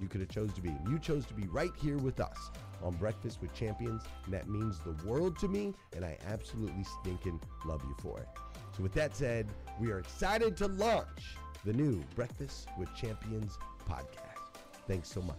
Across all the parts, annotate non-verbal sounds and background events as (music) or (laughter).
you could have chose to be. You chose to be right here with us on Breakfast with Champions, and that means the world to me, and I absolutely stinking love you for it. So with that said, we are excited to launch the new Breakfast with Champions podcast. Thanks so much.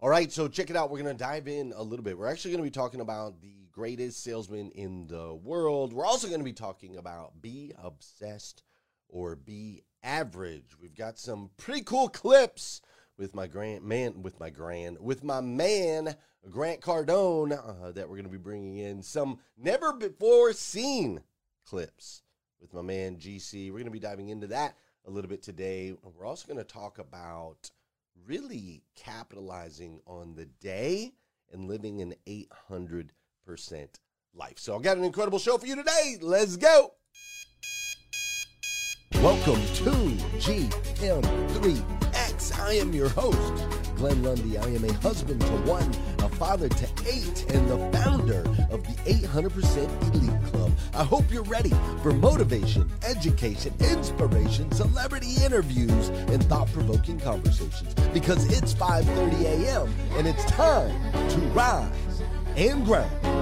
All right, so check it out. We're going to dive in a little bit. We're actually going to be talking about the greatest salesman in the world. We're also going to be talking about be obsessed or be average. We've got some pretty cool clips with my grand man, with my grand, with my man Grant Cardone uh, that we're going to be bringing in some never before seen clips with my man GC. We're going to be diving into that a little bit today. We're also going to talk about really capitalizing on the day and living an 800% life. So I've got an incredible show for you today. Let's go. Welcome to GM3X. I am your host, Glenn Lundy. I am a husband to one, a father to eight, and the founder of the 800% Elite Club. I hope you're ready for motivation, education, inspiration, celebrity interviews, and thought-provoking conversations because it's 5:30 a.m. and it's time to rise and grind.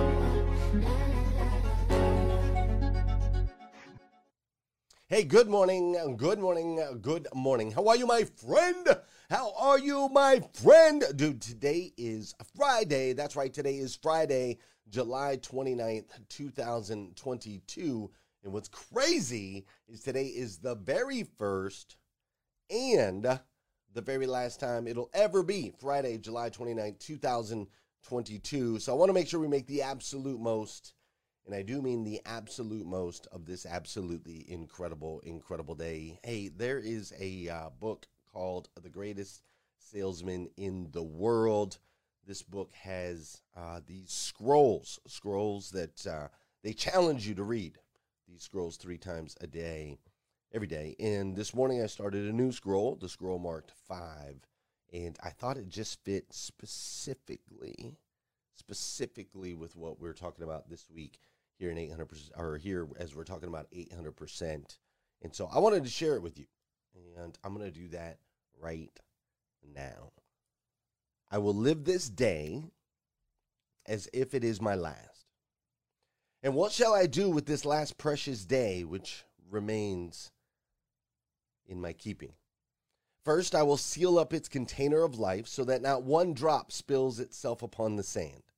Hey, good morning, good morning, good morning. How are you, my friend? How are you, my friend? Dude, today is Friday. That's right, today is Friday, July 29th, 2022. And what's crazy is today is the very first and the very last time it'll ever be Friday, July 29th, 2022. So I want to make sure we make the absolute most and I do mean the absolute most of this absolutely incredible, incredible day. Hey, there is a uh, book called The Greatest Salesman in the World. This book has uh, these scrolls, scrolls that uh, they challenge you to read. These scrolls three times a day, every day. And this morning I started a new scroll. The scroll marked five. And I thought it just fit specifically, specifically with what we're talking about this week here in 800 percent or here as we're talking about 800 percent. And so i wanted to share it with you and i'm going to do that right now. I will live this day as if it is my last. And what shall i do with this last precious day which remains in my keeping? First i will seal up its container of life so that not one drop spills itself upon the sand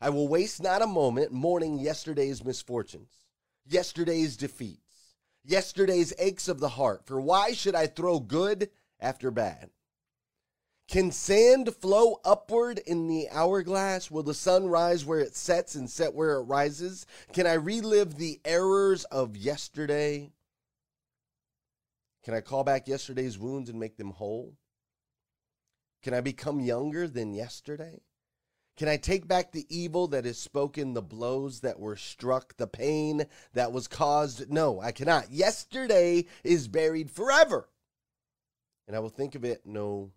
I will waste not a moment mourning yesterday's misfortunes, yesterday's defeats, yesterday's aches of the heart. For why should I throw good after bad? Can sand flow upward in the hourglass? Will the sun rise where it sets and set where it rises? Can I relive the errors of yesterday? Can I call back yesterday's wounds and make them whole? Can I become younger than yesterday? Can I take back the evil that is spoken, the blows that were struck, the pain that was caused? No, I cannot. Yesterday is buried forever, and I will think of it no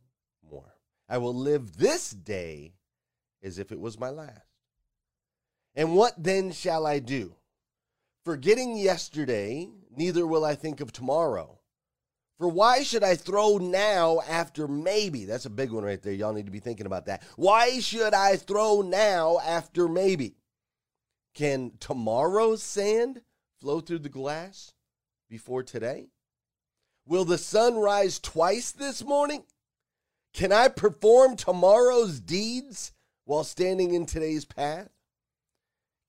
more. I will live this day as if it was my last. And what then shall I do? Forgetting yesterday, neither will I think of tomorrow. For why should I throw now after maybe? That's a big one right there. Y'all need to be thinking about that. Why should I throw now after maybe? Can tomorrow's sand flow through the glass before today? Will the sun rise twice this morning? Can I perform tomorrow's deeds while standing in today's path?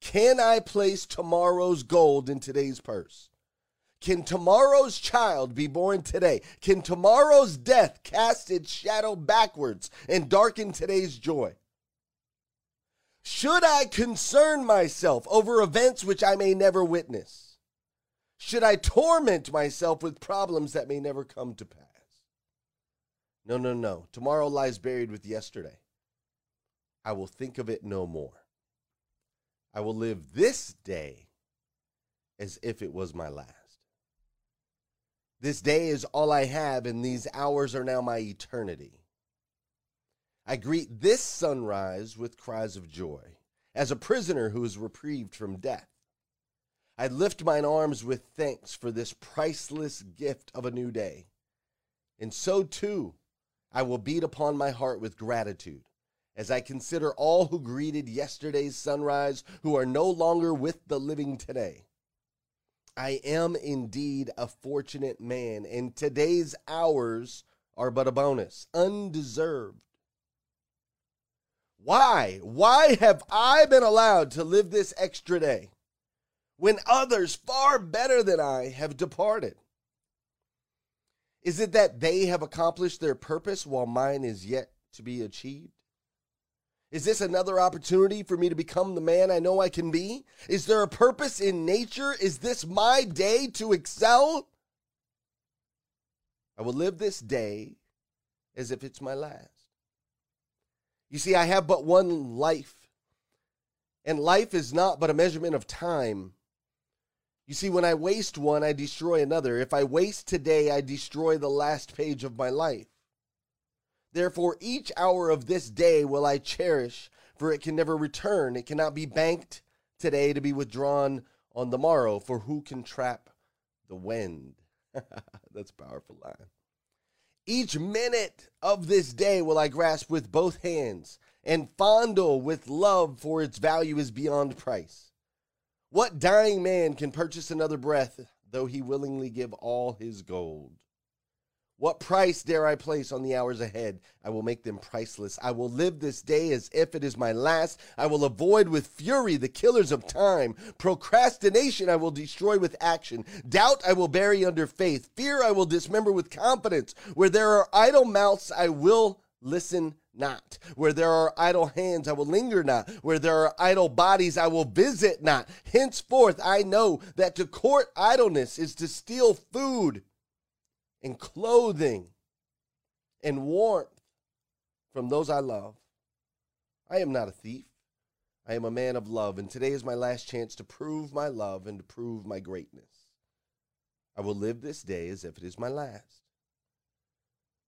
Can I place tomorrow's gold in today's purse? Can tomorrow's child be born today? Can tomorrow's death cast its shadow backwards and darken today's joy? Should I concern myself over events which I may never witness? Should I torment myself with problems that may never come to pass? No, no, no. Tomorrow lies buried with yesterday. I will think of it no more. I will live this day as if it was my last. This day is all I have, and these hours are now my eternity. I greet this sunrise with cries of joy, as a prisoner who is reprieved from death. I lift mine arms with thanks for this priceless gift of a new day. And so too, I will beat upon my heart with gratitude as I consider all who greeted yesterday's sunrise who are no longer with the living today. I am indeed a fortunate man, and today's hours are but a bonus, undeserved. Why? Why have I been allowed to live this extra day when others far better than I have departed? Is it that they have accomplished their purpose while mine is yet to be achieved? Is this another opportunity for me to become the man I know I can be? Is there a purpose in nature? Is this my day to excel? I will live this day as if it's my last. You see, I have but one life, and life is not but a measurement of time. You see, when I waste one, I destroy another. If I waste today, I destroy the last page of my life. Therefore, each hour of this day will I cherish, for it can never return. It cannot be banked today to be withdrawn on the morrow, for who can trap the wind? (laughs) That's a powerful line. Each minute of this day will I grasp with both hands and fondle with love, for its value is beyond price. What dying man can purchase another breath though he willingly give all his gold. What price dare I place on the hours ahead? I will make them priceless. I will live this day as if it is my last. I will avoid with fury the killers of time. Procrastination I will destroy with action. Doubt I will bury under faith. Fear I will dismember with confidence. Where there are idle mouths, I will listen not. Where there are idle hands, I will linger not. Where there are idle bodies, I will visit not. Henceforth, I know that to court idleness is to steal food and clothing and warmth from those I love. I am not a thief. I am a man of love, and today is my last chance to prove my love and to prove my greatness. I will live this day as if it is my last.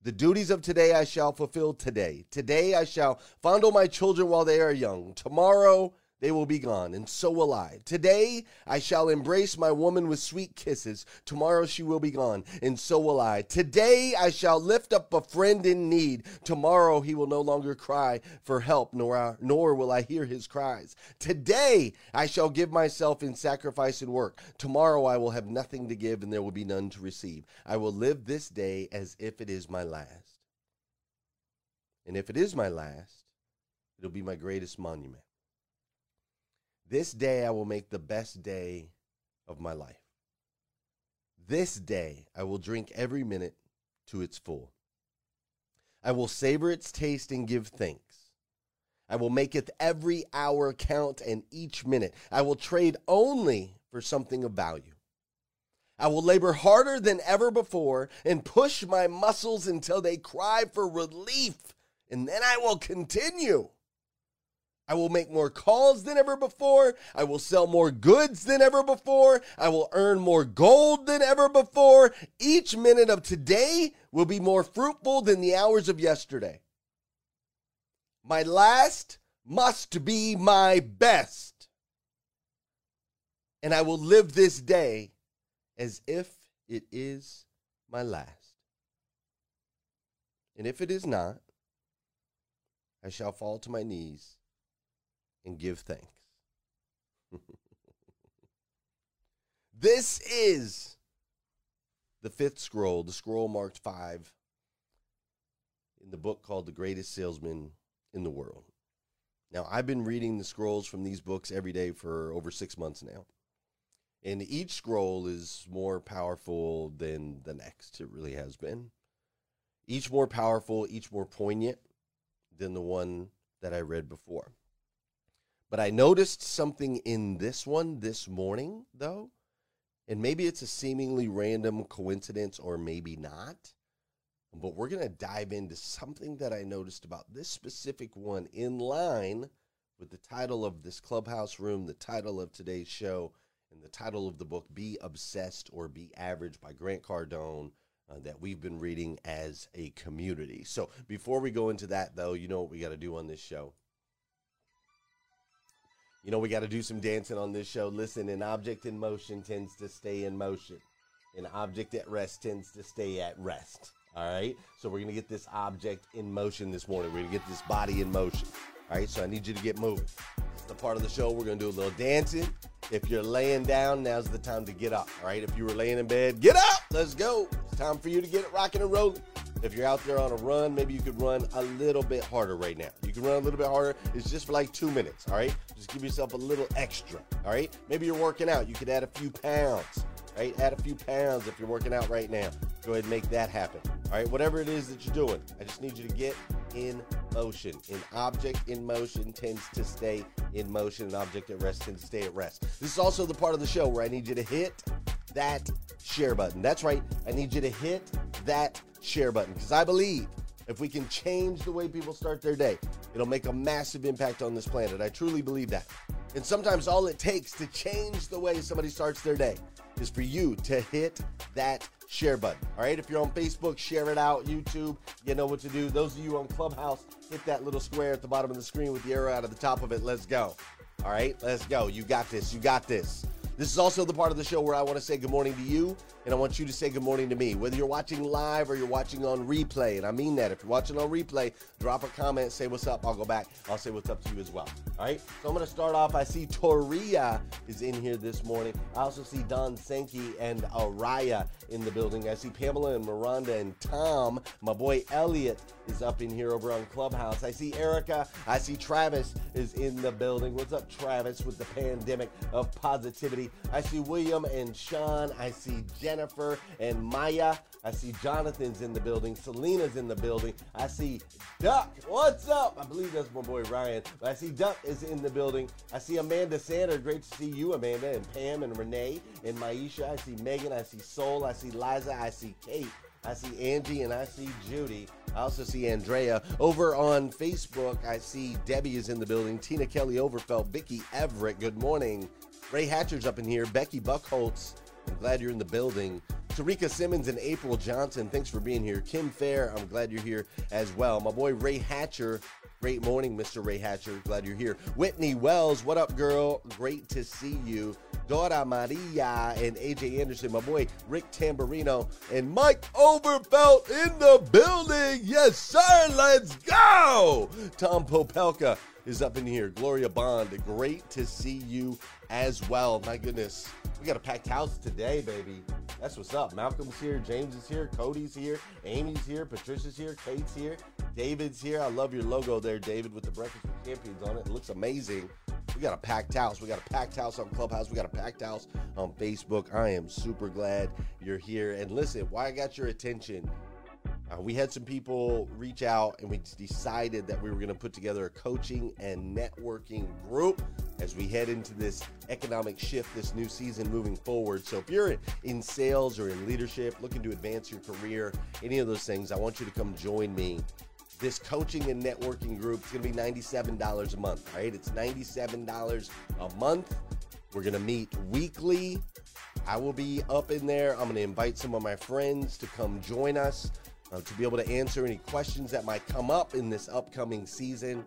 The duties of today I shall fulfill today. Today I shall fondle my children while they are young. Tomorrow they will be gone, and so will I. Today I shall embrace my woman with sweet kisses. Tomorrow she will be gone, and so will I. Today I shall lift up a friend in need. Tomorrow he will no longer cry for help, nor, nor will I hear his cries. Today I shall give myself in sacrifice and work. Tomorrow I will have nothing to give, and there will be none to receive. I will live this day as if it is my last. And if it is my last, it'll be my greatest monument. This day I will make the best day of my life. This day I will drink every minute to its full. I will savor its taste and give thanks. I will maketh every hour count and each minute. I will trade only for something of value. I will labor harder than ever before and push my muscles until they cry for relief, and then I will continue. I will make more calls than ever before. I will sell more goods than ever before. I will earn more gold than ever before. Each minute of today will be more fruitful than the hours of yesterday. My last must be my best. And I will live this day as if it is my last. And if it is not, I shall fall to my knees and give thanks. (laughs) this is the fifth scroll, the scroll marked five in the book called The Greatest Salesman in the World. Now, I've been reading the scrolls from these books every day for over six months now. And each scroll is more powerful than the next. It really has been. Each more powerful, each more poignant than the one that I read before. But I noticed something in this one this morning, though, and maybe it's a seemingly random coincidence or maybe not. But we're going to dive into something that I noticed about this specific one in line with the title of this clubhouse room, the title of today's show, and the title of the book, Be Obsessed or Be Average by Grant Cardone. Uh, that we've been reading as a community. So, before we go into that, though, you know what we got to do on this show? You know, we got to do some dancing on this show. Listen, an object in motion tends to stay in motion, an object at rest tends to stay at rest. All right. So we're going to get this object in motion this morning. We're going to get this body in motion. All right. So I need you to get moving. This is the part of the show we're going to do a little dancing. If you're laying down, now's the time to get up. All right. If you were laying in bed, get up. Let's go. It's time for you to get it rocking and rolling. If you're out there on a run, maybe you could run a little bit harder right now. You can run a little bit harder. It's just for like two minutes, all right? Just give yourself a little extra, all right? Maybe you're working out. You could add a few pounds, right? Add a few pounds if you're working out right now. Go ahead and make that happen, all right? Whatever it is that you're doing, I just need you to get in motion. An object in motion tends to stay in motion. An object at rest tends to stay at rest. This is also the part of the show where I need you to hit that share button. That's right. I need you to hit that share button because I believe if we can change the way people start their day, it'll make a massive impact on this planet. I truly believe that. And sometimes all it takes to change the way somebody starts their day is for you to hit that share button. All right, if you're on Facebook, share it out. YouTube, you know what to do. Those of you on Clubhouse, hit that little square at the bottom of the screen with the arrow out of the top of it. Let's go. All right, let's go. You got this. You got this. This is also the part of the show where I want to say good morning to you, and I want you to say good morning to me. Whether you're watching live or you're watching on replay, and I mean that. If you're watching on replay, drop a comment, say what's up. I'll go back. I'll say what's up to you as well. All right. So I'm going to start off. I see Toria is in here this morning. I also see Don Sankey and Araya in the building. I see Pamela and Miranda and Tom. My boy Elliot is up in here over on Clubhouse. I see Erica. I see Travis is in the building. What's up, Travis, with the pandemic of positivity? I see William and Sean. I see Jennifer and Maya. I see Jonathan's in the building. Selena's in the building. I see Duck. What's up? I believe that's my boy Ryan. But I see Duck is in the building. I see Amanda Sander. Great to see you, Amanda, and Pam and Renee and Maisha. I see Megan. I see Soul. I see Liza. I see Kate. I see Angie and I see Judy. I also see Andrea. Over on Facebook, I see Debbie is in the building. Tina Kelly Overfelt. Vicky Everett. Good morning. Ray Hatcher's up in here. Becky Buckholtz. I'm glad you're in the building. Tarika Simmons and April Johnson, thanks for being here. Kim Fair, I'm glad you're here as well. My boy Ray Hatcher, great morning, Mr. Ray Hatcher. Glad you're here. Whitney Wells, what up, girl? Great to see you. Dora Maria and AJ Anderson, my boy Rick Tamburino, and Mike Overfelt in the building. Yes, sir. Let's go. Tom Popelka is up in here. Gloria Bond, great to see you as well. My goodness, we got a packed house today, baby. That's what's up. Malcolm's here, James is here, Cody's here, Amy's here, Patricia's here, Kate's here, David's here. I love your logo there, David, with the Breakfast Champions on it. It looks amazing. We got a packed house. We got a packed house on Clubhouse. We got a packed house on Facebook. I am super glad you're here. And listen, why I got your attention uh, we had some people reach out and we decided that we were going to put together a coaching and networking group as we head into this economic shift this new season moving forward. So if you're in sales or in leadership, looking to advance your career, any of those things, I want you to come join me. This coaching and networking group is going to be $97 a month, right? It's $97 a month. We're going to meet weekly. I will be up in there. I'm going to invite some of my friends to come join us uh, to be able to answer any questions that might come up in this upcoming season.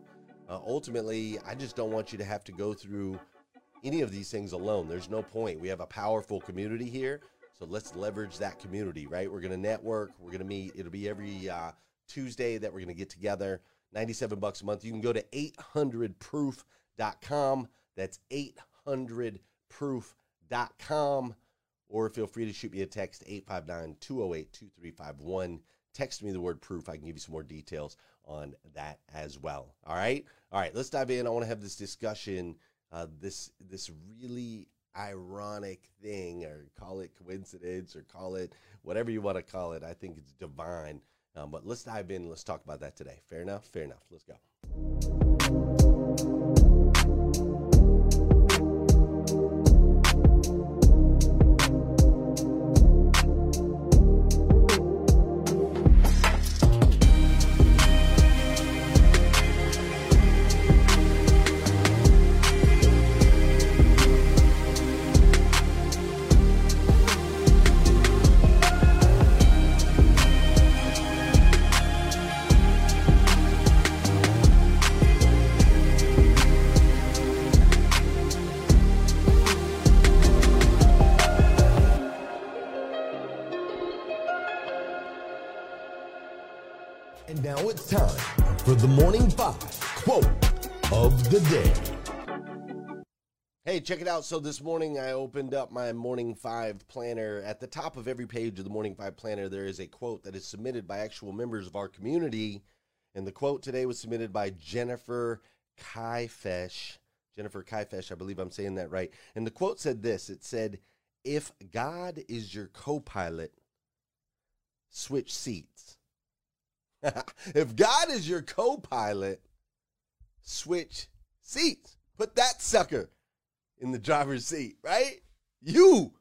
Uh, ultimately, I just don't want you to have to go through any of these things alone. There's no point. We have a powerful community here. So let's leverage that community, right? We're going to network. We're going to meet. It'll be every uh, Tuesday that we're going to get together. 97 bucks a month. You can go to 800proof.com. That's 800proof.com. Or feel free to shoot me a text 859 208 2351 text me the word proof. I can give you some more details on that as well. All right. All right. Let's dive in. I want to have this discussion. Uh, this this really ironic thing, or call it coincidence, or call it whatever you want to call it. I think it's divine. Um, but let's dive in. Let's talk about that today. Fair enough. Fair enough. Let's go. Check it out. So this morning I opened up my Morning Five planner. At the top of every page of the Morning Five planner, there is a quote that is submitted by actual members of our community. And the quote today was submitted by Jennifer Kaifesh. Jennifer Kaifesh, I believe I'm saying that right. And the quote said this it said, If God is your co pilot, switch seats. (laughs) if God is your co pilot, switch seats. Put that sucker in the driver's seat, right? You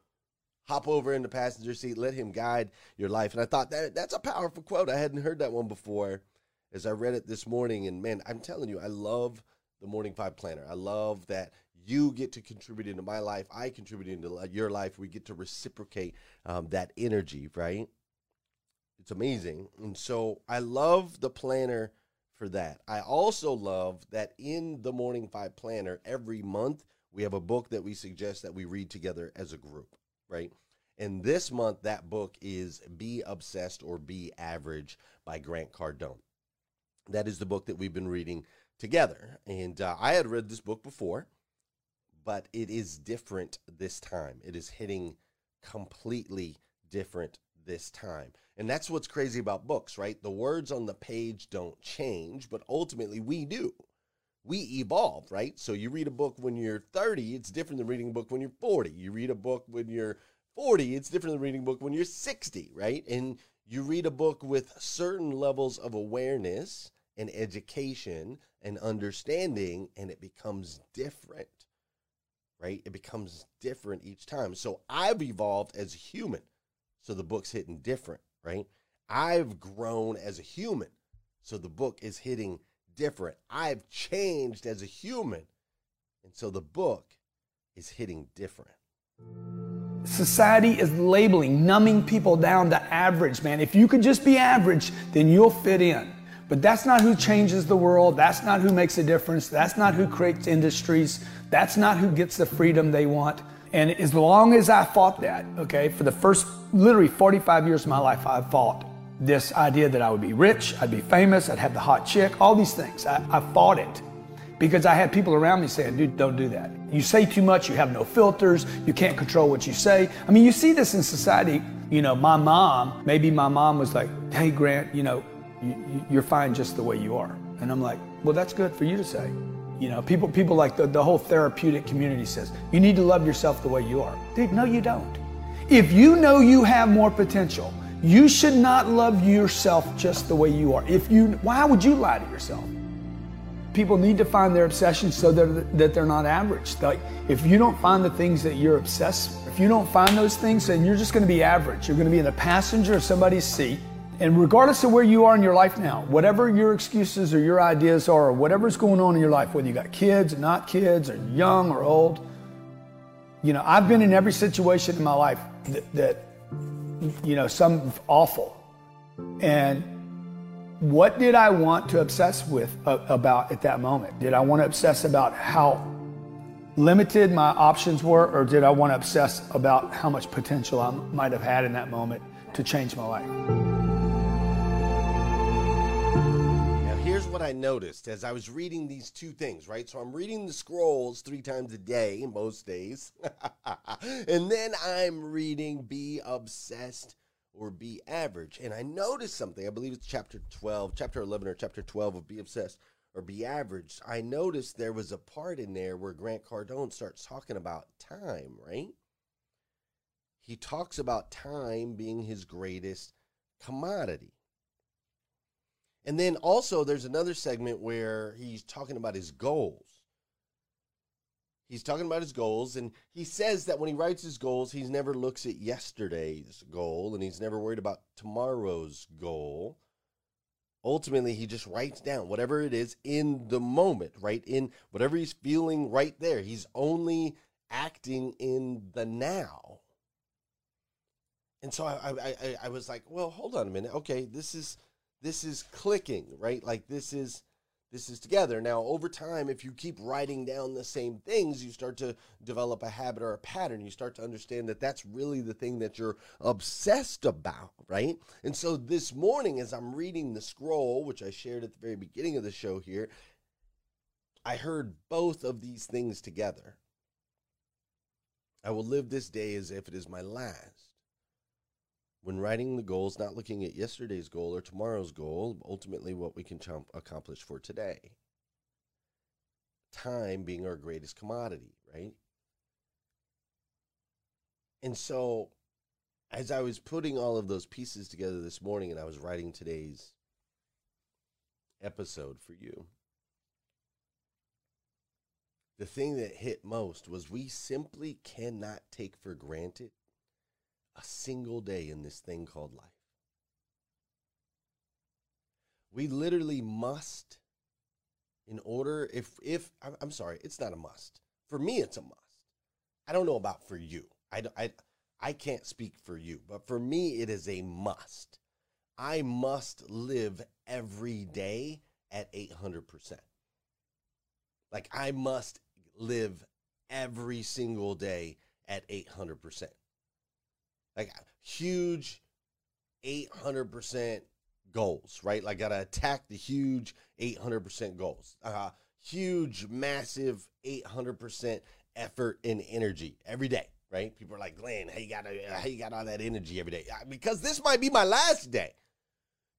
hop over in the passenger seat, let him guide your life. And I thought that that's a powerful quote. I hadn't heard that one before as I read it this morning. And man, I'm telling you, I love the Morning Five Planner. I love that you get to contribute into my life. I contribute into your life. We get to reciprocate um, that energy, right? It's amazing. And so I love the planner for that. I also love that in the Morning Five Planner, every month we have a book that we suggest that we read together as a group, right? And this month, that book is Be Obsessed or Be Average by Grant Cardone. That is the book that we've been reading together. And uh, I had read this book before, but it is different this time. It is hitting completely different this time. And that's what's crazy about books, right? The words on the page don't change, but ultimately we do. We evolve, right? So you read a book when you're 30, it's different than reading a book when you're 40. You read a book when you're 40, it's different than reading a book when you're 60, right? And you read a book with certain levels of awareness and education and understanding, and it becomes different, right? It becomes different each time. So I've evolved as a human. So the book's hitting different, right? I've grown as a human. So the book is hitting different. I've changed as a human. And so the book is hitting different. Society is labeling, numbing people down to average, man. If you could just be average, then you'll fit in. But that's not who changes the world. That's not who makes a difference. That's not who creates industries. That's not who gets the freedom they want. And as long as I fought that, okay, for the first literally 45 years of my life, I fought this idea that I would be rich, I'd be famous, I'd have the hot chick, all these things. I, I fought it because I had people around me saying, dude, don't do that. You say too much, you have no filters, you can't control what you say. I mean, you see this in society. You know, my mom, maybe my mom was like, hey, Grant, you know, you're fine just the way you are. And I'm like, well, that's good for you to say. You know, people, people like the, the whole therapeutic community says, you need to love yourself the way you are. Dude, no, you don't. If you know you have more potential, you should not love yourself just the way you are. If you, why would you lie to yourself? People need to find their obsession so that, that they're not average. Like, if you don't find the things that you're obsessed, if you don't find those things, then you're just going to be average. You're going to be in the passenger of somebody's seat and regardless of where you are in your life now, whatever your excuses or your ideas are, or whatever's going on in your life, whether you got kids, or not kids, or young or old, you know, I've been in every situation in my life that, that you know, some awful. And what did I want to obsess with uh, about at that moment? Did I want to obsess about how limited my options were, or did I want to obsess about how much potential I might have had in that moment to change my life? What I noticed as I was reading these two things, right? So I'm reading the scrolls three times a day, most days. (laughs) and then I'm reading Be Obsessed or Be Average. And I noticed something. I believe it's chapter 12, chapter 11 or chapter 12 of Be Obsessed or Be Average. I noticed there was a part in there where Grant Cardone starts talking about time, right? He talks about time being his greatest commodity. And then also, there's another segment where he's talking about his goals. He's talking about his goals, and he says that when he writes his goals, he never looks at yesterday's goal and he's never worried about tomorrow's goal. Ultimately, he just writes down whatever it is in the moment, right? In whatever he's feeling right there. He's only acting in the now. And so I, I, I, I was like, well, hold on a minute. Okay, this is this is clicking, right? Like this is this is together. Now, over time, if you keep writing down the same things, you start to develop a habit or a pattern. You start to understand that that's really the thing that you're obsessed about, right? And so this morning, as I'm reading the scroll, which I shared at the very beginning of the show here, I heard both of these things together. I will live this day as if it is my last. When writing the goals, not looking at yesterday's goal or tomorrow's goal, ultimately what we can accomplish for today. Time being our greatest commodity, right? And so, as I was putting all of those pieces together this morning and I was writing today's episode for you, the thing that hit most was we simply cannot take for granted a single day in this thing called life. We literally must, in order, if, if, I'm sorry, it's not a must. For me, it's a must. I don't know about for you. I, I, I can't speak for you, but for me, it is a must. I must live every day at 800%. Like, I must live every single day at 800%. Like huge 800% goals, right? Like, got to attack the huge 800% goals. Uh, huge, massive 800% effort and energy every day, right? People are like, Glenn, how you got how you got all that energy every day? Because this might be my last day.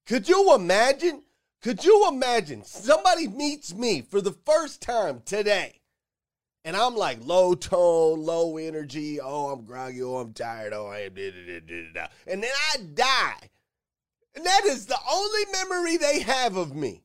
Could you imagine? Could you imagine somebody meets me for the first time today? And I'm like low tone, low energy. Oh, I'm groggy. Oh, I'm tired. Oh, I am. And then I die. And that is the only memory they have of me.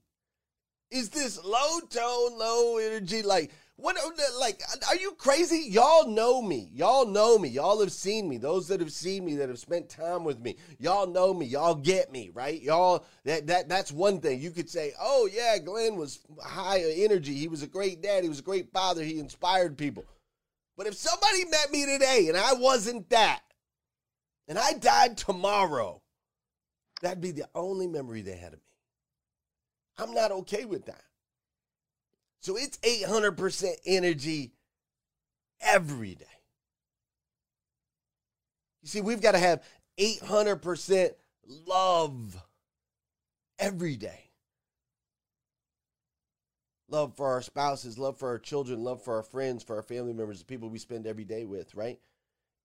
Is this low tone, low energy? Like, what uh, like are you crazy? Y'all know me. Y'all know me. Y'all have seen me. Those that have seen me that have spent time with me. Y'all know me. Y'all get me, right? Y'all that that that's one thing. You could say, "Oh yeah, Glenn was high energy. He was a great dad. He was a great father. He inspired people." But if somebody met me today and I wasn't that, and I died tomorrow, that'd be the only memory they had of me. I'm not okay with that. So it's 800% energy every day. You see, we've got to have 800% love every day. Love for our spouses, love for our children, love for our friends, for our family members, the people we spend every day with, right?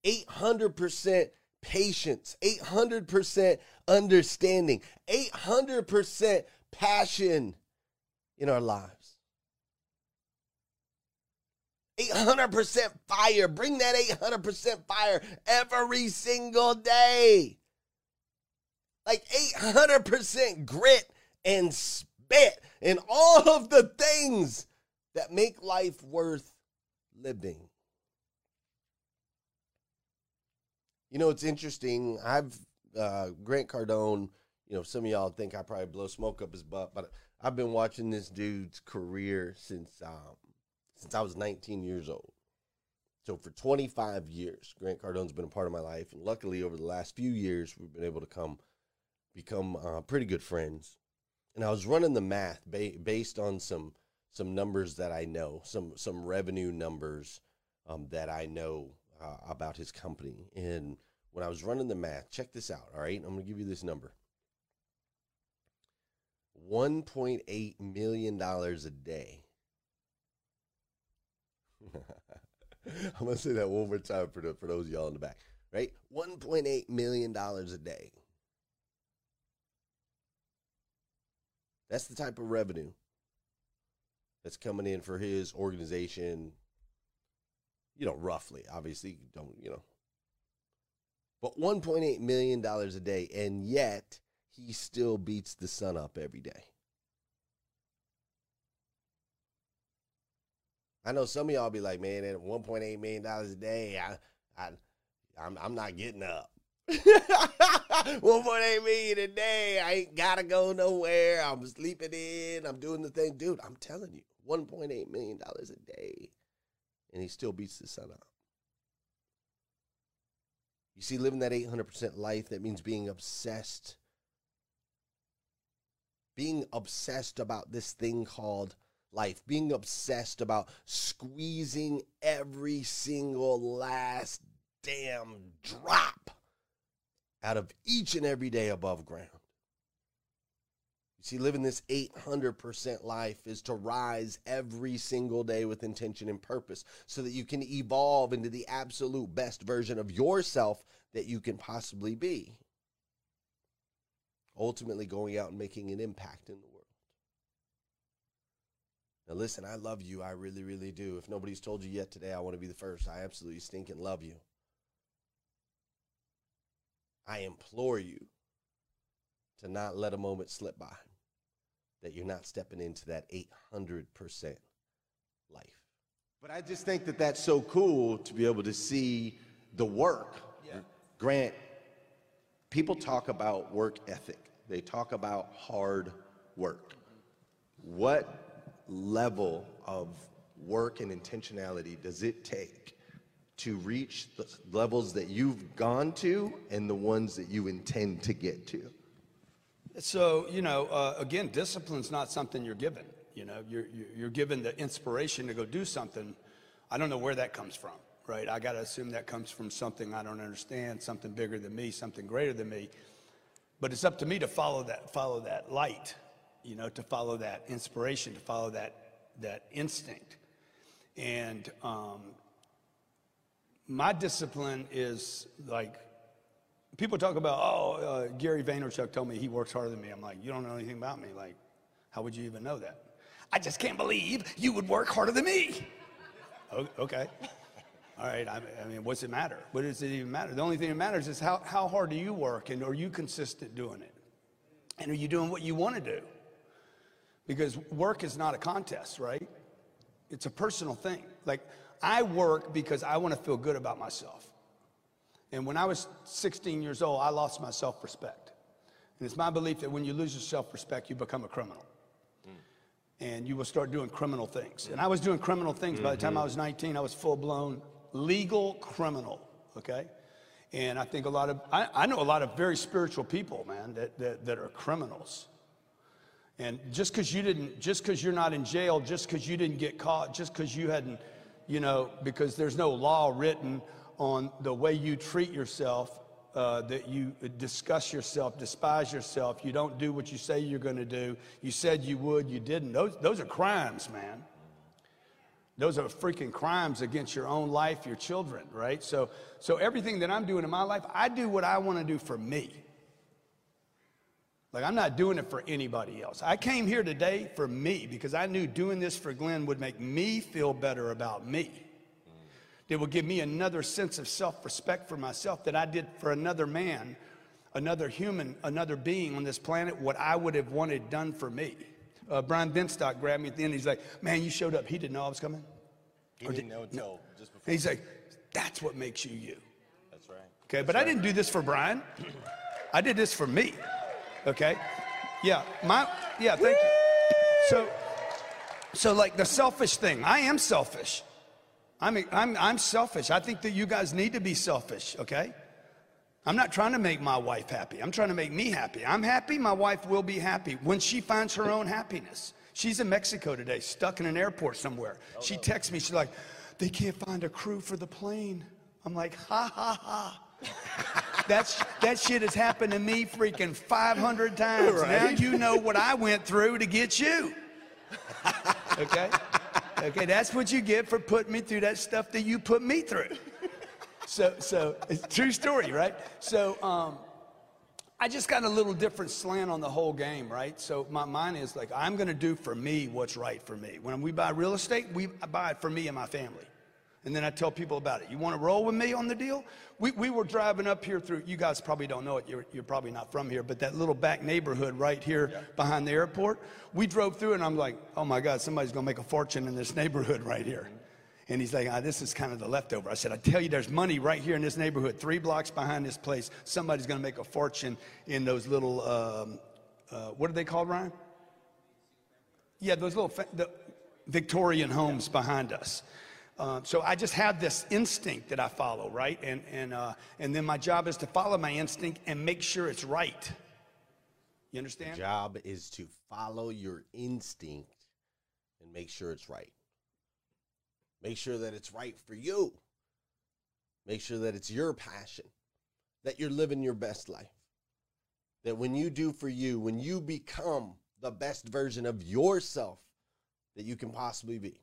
800% patience, 800% understanding, 800% passion in our lives. 800% fire. Bring that 800% fire every single day. Like 800% grit and spit and all of the things that make life worth living. You know, it's interesting. I've, uh, Grant Cardone, you know, some of y'all think I probably blow smoke up his butt, but I've been watching this dude's career since um, since I was 19 years old. So for 25 years, Grant Cardone's been a part of my life, and luckily over the last few years, we've been able to come become uh, pretty good friends. And I was running the math ba- based on some some numbers that I know, some some revenue numbers um, that I know uh, about his company. And when I was running the math, check this out. All right, I'm going to give you this number. $1.8 million a day (laughs) I'm gonna say that one more time for the, for those y'all in the back. Right, 1.8 million dollars a day. That's the type of revenue that's coming in for his organization. You know, roughly. Obviously, don't you know. But 1.8 million dollars a day, and yet he still beats the sun up every day. I know some of y'all be like, man, at 1.8 million dollars a day, I, I, I'm, I'm not getting up. (laughs) 1.8 million a day. I ain't gotta go nowhere. I'm sleeping in. I'm doing the thing, dude. I'm telling you, 1.8 million dollars a day, and he still beats the sun up. You see, living that 800% life, that means being obsessed. Being obsessed about this thing called life, being obsessed about squeezing every single last damn drop out of each and every day above ground. You see, living this 800% life is to rise every single day with intention and purpose so that you can evolve into the absolute best version of yourself that you can possibly be. Ultimately, going out and making an impact in the world. Now, listen, I love you. I really, really do. If nobody's told you yet today, I want to be the first. I absolutely stink and love you. I implore you to not let a moment slip by that you're not stepping into that 800% life. But I just think that that's so cool to be able to see the work. Yeah. Grant, people talk about work ethic, they talk about hard work. What level of work and intentionality does it take to reach the levels that you've gone to and the ones that you intend to get to? So, you know, uh, again, discipline's not something you're given. You know, you're, you're given the inspiration to go do something. I don't know where that comes from, right? I got to assume that comes from something I don't understand, something bigger than me, something greater than me. But it's up to me to follow that, follow that light, you know, to follow that inspiration, to follow that, that instinct. And um, my discipline is like, people talk about, oh, uh, Gary Vaynerchuk told me he works harder than me. I'm like, you don't know anything about me. Like, how would you even know that? I just can't believe you would work harder than me. okay. All right. I, I mean, what's it matter? What does it even matter? The only thing that matters is how, how hard do you work and are you consistent doing it? And are you doing what you want to do? Because work is not a contest, right? It's a personal thing. Like, I work because I want to feel good about myself. And when I was 16 years old, I lost my self respect. And it's my belief that when you lose your self respect, you become a criminal. And you will start doing criminal things. And I was doing criminal things. Mm-hmm. By the time I was 19, I was full blown legal criminal, okay? And I think a lot of, I, I know a lot of very spiritual people, man, that, that, that are criminals. And just because you didn't, just because you're not in jail, just because you didn't get caught, just because you hadn't, you know, because there's no law written on the way you treat yourself, uh, that you discuss yourself, despise yourself, you don't do what you say you're going to do. You said you would, you didn't. Those, those are crimes, man. Those are freaking crimes against your own life, your children, right? So, so everything that I'm doing in my life, I do what I want to do for me. Like, I'm not doing it for anybody else. I came here today for me because I knew doing this for Glenn would make me feel better about me. It would give me another sense of self respect for myself that I did for another man, another human, another being on this planet, what I would have wanted done for me. Uh, Brian Benstock grabbed me at the end. He's like, Man, you showed up. He didn't know I was coming. He didn't did, know until no. just before. He's like, That's what makes you you. That's right. Okay, That's but right. I didn't do this for Brian. (clears throat) I did this for me. Okay? Yeah, my yeah, thank you. So so like the selfish thing. I am selfish. I'm, I'm, I'm selfish. I think that you guys need to be selfish, okay? I'm not trying to make my wife happy. I'm trying to make me happy. I'm happy, my wife will be happy when she finds her own happiness. She's in Mexico today, stuck in an airport somewhere. Oh, she texts me, she's like, they can't find a crew for the plane. I'm like, ha ha ha. That's, that shit has happened to me freaking 500 times. Right. Now you know what I went through to get you. (laughs) Okay? Okay, that's what you get for putting me through that stuff that you put me through. So, so it's true story, right? So, um, I just got a little different slant on the whole game, right? So my mind is like, I'm going to do for me what's right for me. When we buy real estate, we buy it for me and my family and then I tell people about it. You want to roll with me on the deal? We, we were driving up here through, you guys probably don't know it, you're, you're probably not from here, but that little back neighborhood right here yeah. behind the airport, we drove through and I'm like, oh my God, somebody's going to make a fortune in this neighborhood right here. And he's like, ah, this is kind of the leftover. I said, I tell you, there's money right here in this neighborhood, three blocks behind this place. Somebody's going to make a fortune in those little, um, uh, what are they called, Ryan? Yeah, those little the Victorian homes behind us. Um, so I just have this instinct that I follow, right? And, and, uh, and then my job is to follow my instinct and make sure it's right. You understand? The job is to follow your instinct and make sure it's right. Make sure that it's right for you. Make sure that it's your passion, that you're living your best life. That when you do for you, when you become the best version of yourself that you can possibly be,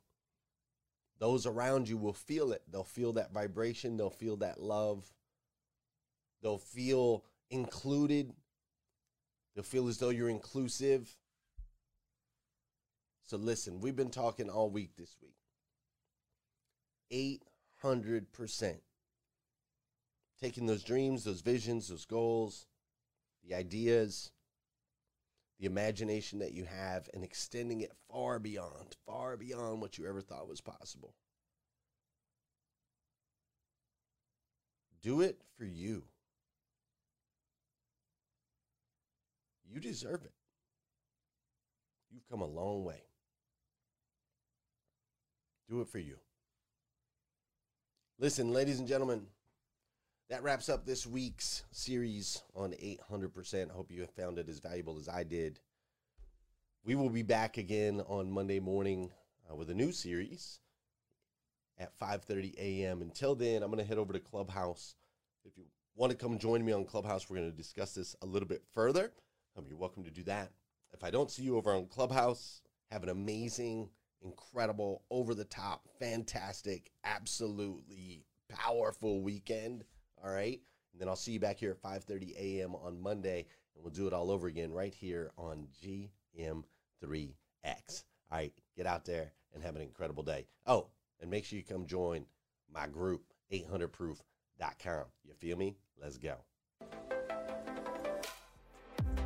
those around you will feel it. They'll feel that vibration, they'll feel that love, they'll feel included, they'll feel as though you're inclusive. So, listen, we've been talking all week this week. 800%. Taking those dreams, those visions, those goals, the ideas, the imagination that you have and extending it far beyond, far beyond what you ever thought was possible. Do it for you. You deserve it. You've come a long way. Do it for you. Listen, ladies and gentlemen, that wraps up this week's series on 800%. I hope you have found it as valuable as I did. We will be back again on Monday morning uh, with a new series at 5:30 a.m. Until then, I'm going to head over to Clubhouse. If you want to come join me on Clubhouse, we're going to discuss this a little bit further. Um, you're welcome to do that. If I don't see you over on Clubhouse, have an amazing, incredible, over the top, fantastic, absolutely powerful weekend. All right. And then I'll see you back here at 5:30 a.m. on Monday, and we'll do it all over again right here on GM3X. All right, get out there and have an incredible day. Oh, and make sure you come join my group, 800proof.com. You feel me? Let's go.